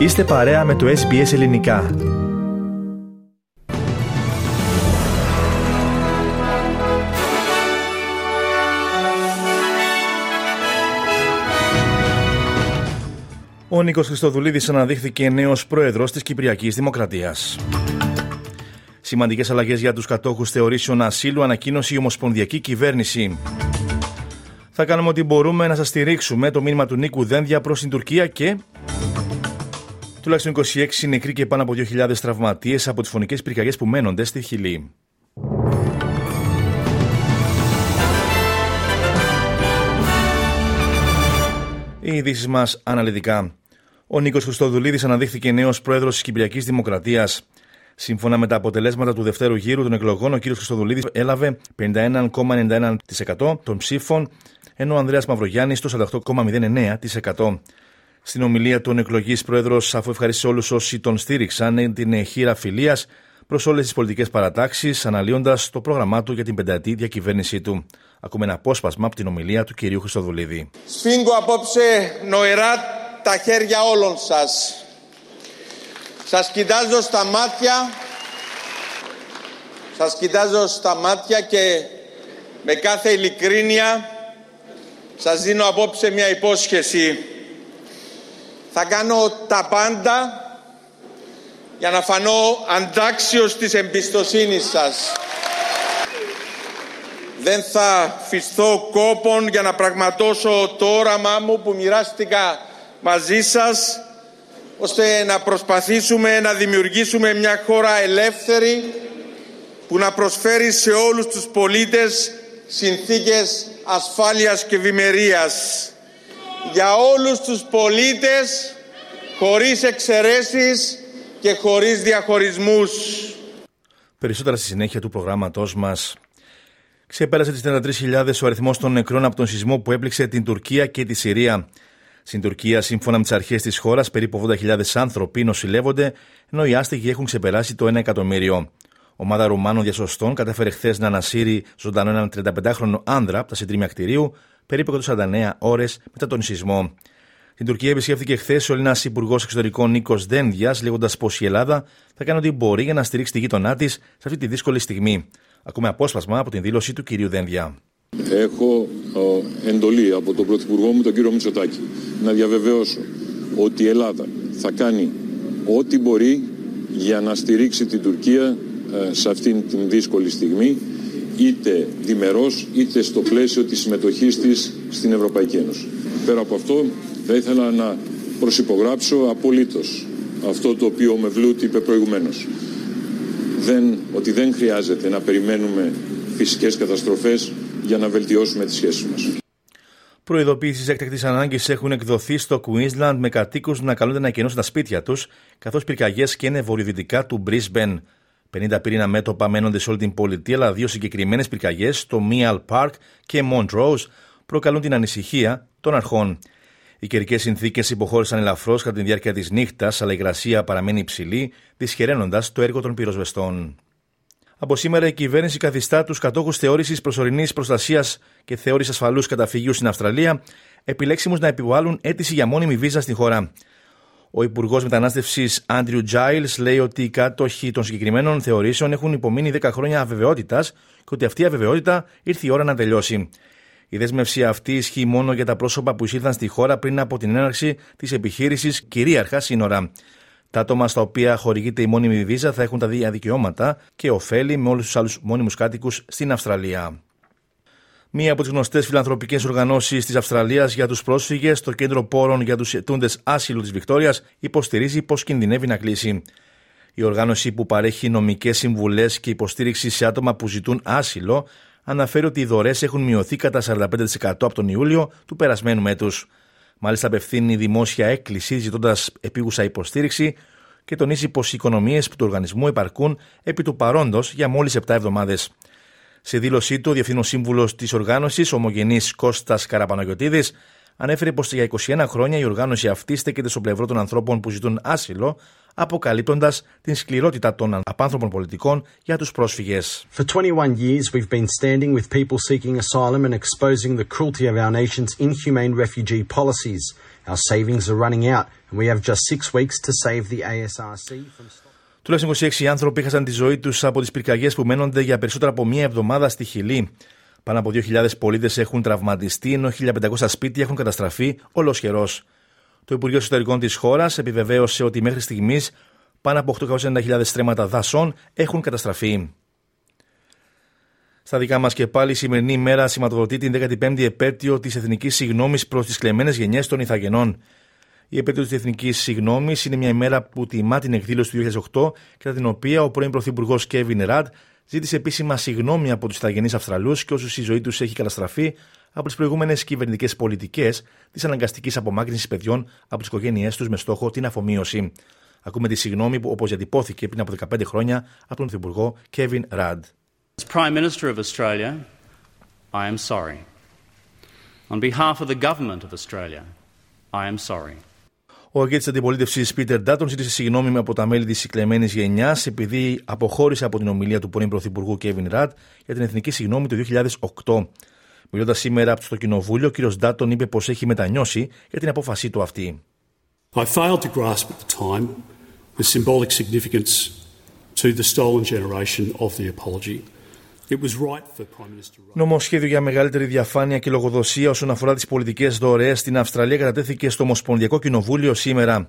Είστε παρέα με το SBS Ελληνικά. Ο Νίκος Χριστοδουλίδης αναδείχθηκε νέος πρόεδρος της Κυπριακής Δημοκρατίας. Σημαντικές αλλαγές για τους κατόχους θεωρήσεων ασύλου ανακοίνωσε η Ομοσπονδιακή Κυβέρνηση. Θα κάνουμε ό,τι μπορούμε να σας στηρίξουμε το μήνυμα του Νίκου Δένδια προς την Τουρκία και Τουλάχιστον 26 νεκροί και πάνω από 2.000 τραυματίες από τις φωνικές πυρκαγιές που μένονται στη Χιλή. Οι ειδήσεις μας αναλυτικά. Ο Νίκος Χριστοδουλίδης αναδείχθηκε νέος πρόεδρος της Κυπριακής Δημοκρατίας. Σύμφωνα με τα αποτελέσματα του δευτέρου γύρου των εκλογών, ο κ. Χριστοδουλίδης έλαβε 51,91% των ψήφων, ενώ ο Ανδρέας Μαυρογιάννης το 48,09%. Στην ομιλία του εκλογής πρόεδρος, αφού ευχαρίστησε όλους όσοι τον στήριξαν, την χείρα φιλίας προς όλες τις πολιτικές παρατάξεις, αναλύοντας το πρόγραμμά του για την πενταετή διακυβέρνησή του. Ακούμε ένα απόσπασμα από την ομιλία του κυρίου Χριστοδουλίδη. Σφίγγω απόψε νοερά τα χέρια όλων σας. Σας κοιτάζω στα μάτια. Σας κοιτάζω στα μάτια και με κάθε ειλικρίνεια σας δίνω απόψε μια υπόσχεση θα κάνω τα πάντα για να φανώ αντάξιος της εμπιστοσύνης σας. Δεν θα φυστώ κόπον για να πραγματώσω το όραμά μου που μοιράστηκα μαζί σας ώστε να προσπαθήσουμε να δημιουργήσουμε μια χώρα ελεύθερη που να προσφέρει σε όλους τους πολίτες συνθήκες ασφάλειας και ευημερίας για όλους τους πολίτες χωρίς εξαιρέσεις και χωρίς διαχωρισμούς. Περισσότερα στη συνέχεια του προγράμματός μας. Ξεπέρασε τις 33.000 ο αριθμός των νεκρών από τον σεισμό που έπληξε την Τουρκία και τη Συρία. Στην Τουρκία, σύμφωνα με τις αρχές της χώρας, περίπου 80.000 άνθρωποι νοσηλεύονται, ενώ οι άστεγοι έχουν ξεπεράσει το 1 εκατομμύριο. Ομάδα Ρουμάνων διασωστών κατέφερε χθες να ανασύρει ζωντανό έναν 35χρονο άνδρα από τα συντρίμια κτηρίου περίπου 149 ώρες μετά τον σεισμό. Την Τουρκία επισκέφθηκε χθες ο Έλληνας Υπουργός Εξωτερικών Νίκος Δένδιας, λέγοντας πως η Ελλάδα θα κάνει ό,τι μπορεί για να στηρίξει τη γείτονά της σε αυτή τη δύσκολη στιγμή. Ακούμε απόσπασμα από την δήλωση του κυρίου Δένδια. Έχω εντολή από τον Πρωθυπουργό μου, τον κύριο Μητσοτάκη, να διαβεβαιώσω ότι η Ελλάδα θα κάνει ό,τι μπορεί για να στηρίξει την Τουρκία ε, σε αυτήν την δύσκολη στιγμή είτε διμερός είτε στο πλαίσιο της συμμετοχής της στην Ευρωπαϊκή Ένωση. Πέρα από αυτό θα ήθελα να προσυπογράψω απολύτως αυτό το οποίο ο Μευλούτη είπε προηγουμένως. Δεν, ότι δεν χρειάζεται να περιμένουμε φυσικές καταστροφές για να βελτιώσουμε τις σχέσεις μας. Προειδοποίησεις έκτακτης ανάγκης έχουν εκδοθεί στο Queensland με κατοίκους να καλούνται να εκενώσουν τα σπίτια τους, καθώς πυρκαγιές και είναι βορειοδυτικά του Brisbane. 50 πυρήνα μέτωπα μένονται σε όλη την πολιτεία, αλλά δύο συγκεκριμένες πυρκαγιές στο Mial Park και Montrose προκαλούν την ανησυχία των αρχών. Οι καιρικές συνθήκες υποχώρησαν ελαφρώς κατά τη διάρκεια της νύχτας, αλλά η υγρασία παραμένει υψηλή, δυσχεραίνοντας το έργο των πυροσβεστών. Από σήμερα η κυβέρνηση καθιστά τους κατόχους θεώρησης προσωρινής προστασίας και θεώρηση ασφαλούς καταφυγίου στην Αυστραλία επιλέξιμους να επιβάλλουν αίτηση για μόνιμη βίζα στην χώρα. Ο Υπουργός Μετανάστευσης Άντριου Τζάιλς λέει ότι οι κάτοχοι των συγκεκριμένων θεωρήσεων έχουν υπομείνει 10 χρόνια αβεβαιότητας και ότι αυτή η αβεβαιότητα ήρθε η ώρα να τελειώσει. Η δέσμευση αυτή ισχύει μόνο για τα πρόσωπα που εισήλθαν στη χώρα πριν από την έναρξη της επιχείρησης κυρίαρχα σύνορα. Τα άτομα στα οποία χορηγείται η μόνιμη βίζα θα έχουν τα δύο δικαιώματα και ωφέλη με όλους τους άλλους μόνιμους κάτοικους στην Αυστραλία. Μία από τις γνωστές φιλανθρωπικές οργανώσεις της Αυστραλίας για τους πρόσφυγες, το Κέντρο Πόρων για τους Ετούντε Άσυλου της Βικτόριας, υποστηρίζει πως κινδυνεύει να κλείσει. Η οργάνωση που παρέχει νομικές συμβουλές και υποστήριξη σε άτομα που ζητούν άσυλο αναφέρει ότι οι δωρές έχουν μειωθεί κατά 45% από τον Ιούλιο του περασμένου έτους. Μάλιστα, απευθύνει δημόσια έκκληση ζητώντας επίγουσα υποστήριξη και τονίζει πως οι οικονομίες του οργανισμού επαρκούν επί του παρόντος για μόλις 7 εβδομάδες. Σε δήλωσή του, ο Διευθύνων Σύμβουλος της οργάνωσης, ο ομογενής Κώστας Καραπαναγιοτήδη, ανέφερε πως για 21 χρόνια η οργάνωση αυτή στέκεται στο πλευρό των ανθρώπων που ζητούν άσυλο, αποκαλύπτοντας την σκληρότητα των απάνθρωπων πολιτικών για τους πρόσφυγες. For 21 years we've been standing with people seeking asylum and exposing the cruelty of our nation's inhumane refugee policies. Our savings are running out and we have just six weeks to save the ASRC from Τουλάχιστον 26 άνθρωποι είχαν τη ζωή τους από τις πυρκαγιές που μένονται για περισσότερα από μία εβδομάδα στη Χιλή. Πάνω από 2.000 πολίτες έχουν τραυματιστεί, ενώ 1.500 σπίτια έχουν καταστραφεί ολοσχερός. Το Υπουργείο Εσωτερικών της χώρας επιβεβαίωσε ότι μέχρι στιγμής πάνω από 890.000 στρέμματα δασών έχουν καταστραφεί. Στα δικά μας και πάλι, η σημερινή ημέρα σηματοδοτεί την 15η επέτειο της εθνικής συγνώμης προς τις κλεμμένες γενιές των Ιθαγενών. Η επέτειος της Εθνικής Συγνώμη είναι μια ημέρα που τιμά την εκδήλωση του 2008, κατά την οποία ο πρώην Πρωθυπουργός Κέβιν Ραντ ζήτησε επίσημα συγνώμη από τους Ιθαγενεί Αυστραλούς και όσους η ζωή τους έχει καταστραφεί από τις προηγούμενες κυβερνητικές πολιτικές της αναγκαστικής απομάκρυνσης παιδιών από τις οικογένειές τους με στόχο την αφομοίωση. Ακούμε τη συγνώμη που, όπως διατυπώθηκε πριν από 15 χρόνια από τον Πρωθυπουργό Κέβιν Ραντ. As Prime Minister of Australia, I am sorry. On behalf of the Government of Australia, I am sorry. Ο αγγέλτη της αντιπολίτευσης Πίτερ Ντάτον ζήτησε συγγνώμη από τα μέλη της κλεμμένη γενιάς επειδή αποχώρησε από την ομιλία του πρώην Πρωθυπουργού Κέβιν Ραντ για την εθνική συγγνώμη του 2008. Μιλώντας σήμερα στο Κοινοβούλιο, ο κ. Ντάτον είπε πως έχει μετανιώσει για την απόφασή του αυτή. I failed to grasp at the time the symbolic significance to the stolen generation of the apology. Νομοσχέδιο για μεγαλύτερη διαφάνεια και λογοδοσία όσον αφορά τις πολιτικές δωρεές στην Αυστραλία κατατέθηκε στο Ομοσπονδιακό Κοινοβούλιο σήμερα.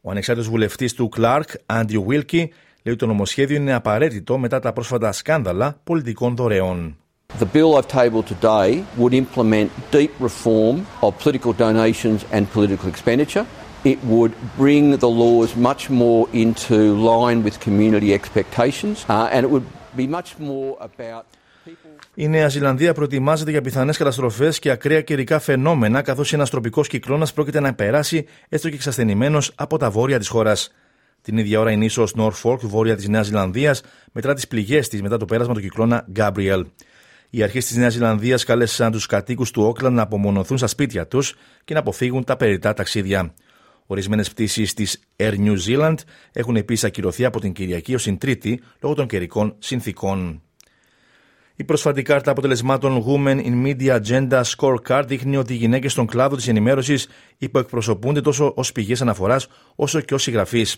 Ο ανεξάρτητος βουλευτής του Κλάρκ, Άντριου Βίλκι, λέει ότι το νομοσχέδιο είναι απαραίτητο μετά τα πρόσφατα σκάνδαλα πολιτικών δωρεών. The bill I've tabled today would implement deep reform of political donations and political expenditure. It would bring the laws much more into line with community expectations uh, and it would η Νέα Ζηλανδία προετοιμάζεται για πιθανές καταστροφές και ακραία καιρικά φαινόμενα, καθώς ένας τροπικός κυκλώνας πρόκειται να περάσει έστω και εξασθενημένος από τα βόρεια της χώρας. Την ίδια ώρα η νήσος Norfolk, βόρεια της Νέας Ζηλανδίας, μετρά τις πληγές της μετά το πέρασμα του κυκλώνα Gabriel. Οι αρχές της Νέας Ζηλανδίας κάλεσαν τους κατοίκους του Όκλαντ να απομονωθούν στα σπίτια τους και να αποφύγουν τα περιττά ταξίδια. Ορισμένες πτήσεις της Air New Zealand έχουν επίσης ακυρωθεί από την Κυριακή ως την Τρίτη λόγω των καιρικών συνθήκων. Η προσφατή κάρτα αποτελεσμάτων Women in Media Agenda Scorecard δείχνει ότι οι γυναίκες στον κλάδο της ενημέρωσης υποεκπροσωπούνται τόσο ως πηγές αναφοράς όσο και ως συγγραφείς.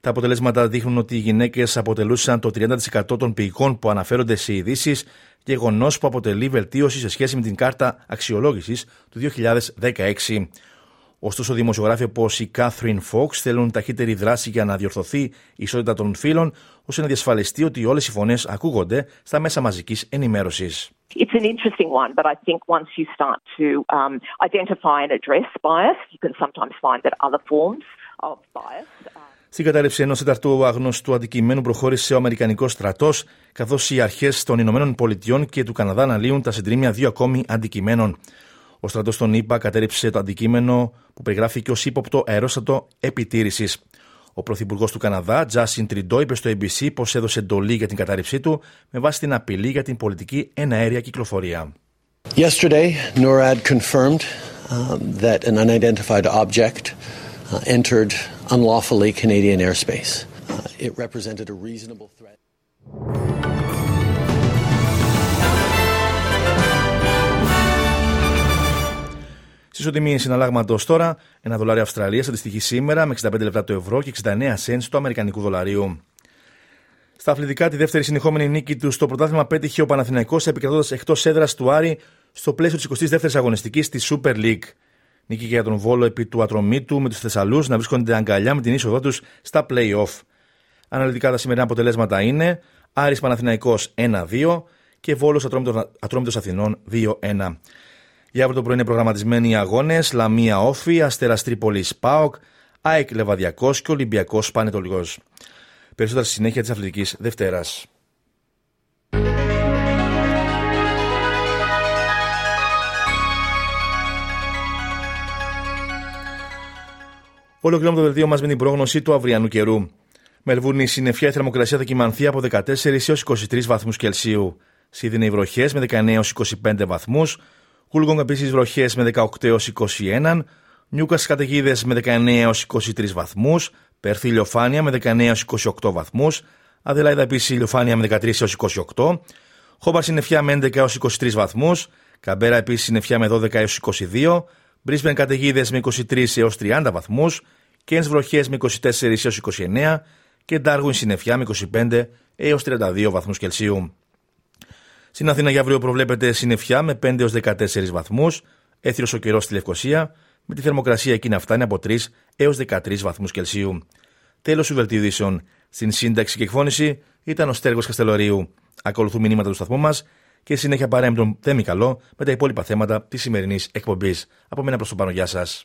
Τα αποτελέσματα δείχνουν ότι οι γυναίκες αποτελούσαν το 30% των πηγών που αναφέρονται σε ειδήσεις, γεγονός που αποτελεί βελτίωση σε σχέση με την κάρτα αξιολόγησης του 2016. Ωστόσο, δημοσιογράφοι όπως η Κάθριν Φόξ θέλουν ταχύτερη δράση για να διορθωθεί η ισότητα των φύλων, ώστε να διασφαλιστεί ότι όλες οι φωνές ακούγονται στα μέσα μαζικής ενημέρωσης. It's an interesting one, but I think once you start to um, identify and address bias, you can sometimes find that other forms of bias. Uh, Στην κατάρρευση ενός τέταρτου αγνώστου αντικειμένου προχώρησε ο Αμερικανικός στρατός, καθώς οι αρχές των Ηνωμένων Πολιτειών και του Καναδά αναλύουν τα συντρίμια δύο ακόμη αντικειμένων. Ο στρατός των ΗΠΑ κατέριψε το αντικείμενο που περιγράφηκε ως ύποπτο αερόστατο επιτήρησης. Ο Πρωθυπουργός του Καναδά, Τζάσιν Τριντό, είπε στο ABC πως έδωσε εντολή για την κατάρριψή του με βάση την απειλή για την πολιτική εναέρια κυκλοφορία. Yesterday, NORAD confirmed um, that an unidentified object uh, entered unlawfully Canadian airspace. Uh, it represented a reasonable threat. Στη ισοτιμή συναλλάγματος τώρα, ένα δολάριο Αυστραλίας αντιστοιχεί σήμερα με 65 λεπτά το ευρώ και 69 cents του Αμερικανικού δολαρίου. Στα αθλητικά, τη δεύτερη συνεχόμενη νίκη του στο πρωτάθλημα πέτυχε ο Παναθηναϊκός επικρατώντας εκτός έδρας του Άρη στο πλαίσιο της 22η αγωνιστικής της Super League. Νίκη για τον Βόλο επί του ατρωμίτου με τους Θεσσαλούς να βρίσκονται αγκαλιά με την είσοδό τους στα playoff. Αναλυτικά τα σημερινά αποτελέσματα είναι Άρης Παναθηναϊκός 1-2 και Βόλος Ατρόμητος Αθηνών 2-1. Για αύριο το πρωί είναι προγραμματισμένοι οι αγώνες Λαμία Όφη, Αστέρας Τρίπολης Πάοκ, ΑΕΚ Λεβαδιακός και Ολυμπιακός Πανετολικός. Περισσότερα στη συνέχεια της Αθλητικής Δευτέρας. Ολοκληρώνουμε το δελτίο μας με την πρόγνωση του αυριανού καιρού. Μελβούρνη συννεφιά η θερμοκρασία θα κοιμανθεί από 14 έως 23 βαθμούς Κελσίου. Σίδηνε οι βροχές με 19 έως 25 βαθμούς. Χούλγκονγκ επίσης βροχές με 18 έως 21, Νιούκα καταιγίδες με 19 έως 23 βαθμούς, Πέρθη ηλιοφάνεια με 19 έως 28 βαθμούς, Αδελάιδα επίσης ηλιοφάνεια με 13 έως 28, Χόμπαρ συννεφιά με 11 έως 23 βαθμούς, Καμπέρα επίσης συννεφιά με 12 έως 22, Μπρίσμπεν καταιγίδες με 23 έως 30 βαθμούς, Κέντ βροχές με 24 έως 29 και Ντάργουιν συννεφιά με 25 έως 32 βαθμούς Κελσίου. Στην Αθήνα για αύριο προβλέπεται συννεφιά με 5 έως 14 βαθμούς, έθριο ο καιρός στη Λευκοσία, με τη θερμοκρασία εκεί να φτάνει από 3 έως 13 βαθμούς Κελσίου. Τέλος του βελτιδήσεων. Στην σύνταξη και εκφώνηση ήταν ο Στέργος Καστελωρίου. Ακολουθούν μηνύματα του σταθμού μας και συνέχεια παρέμπτουν θέμη καλό με τα υπόλοιπα θέματα της σημερινής εκπομπής. Από μένα προς το πάνω, γεια σας.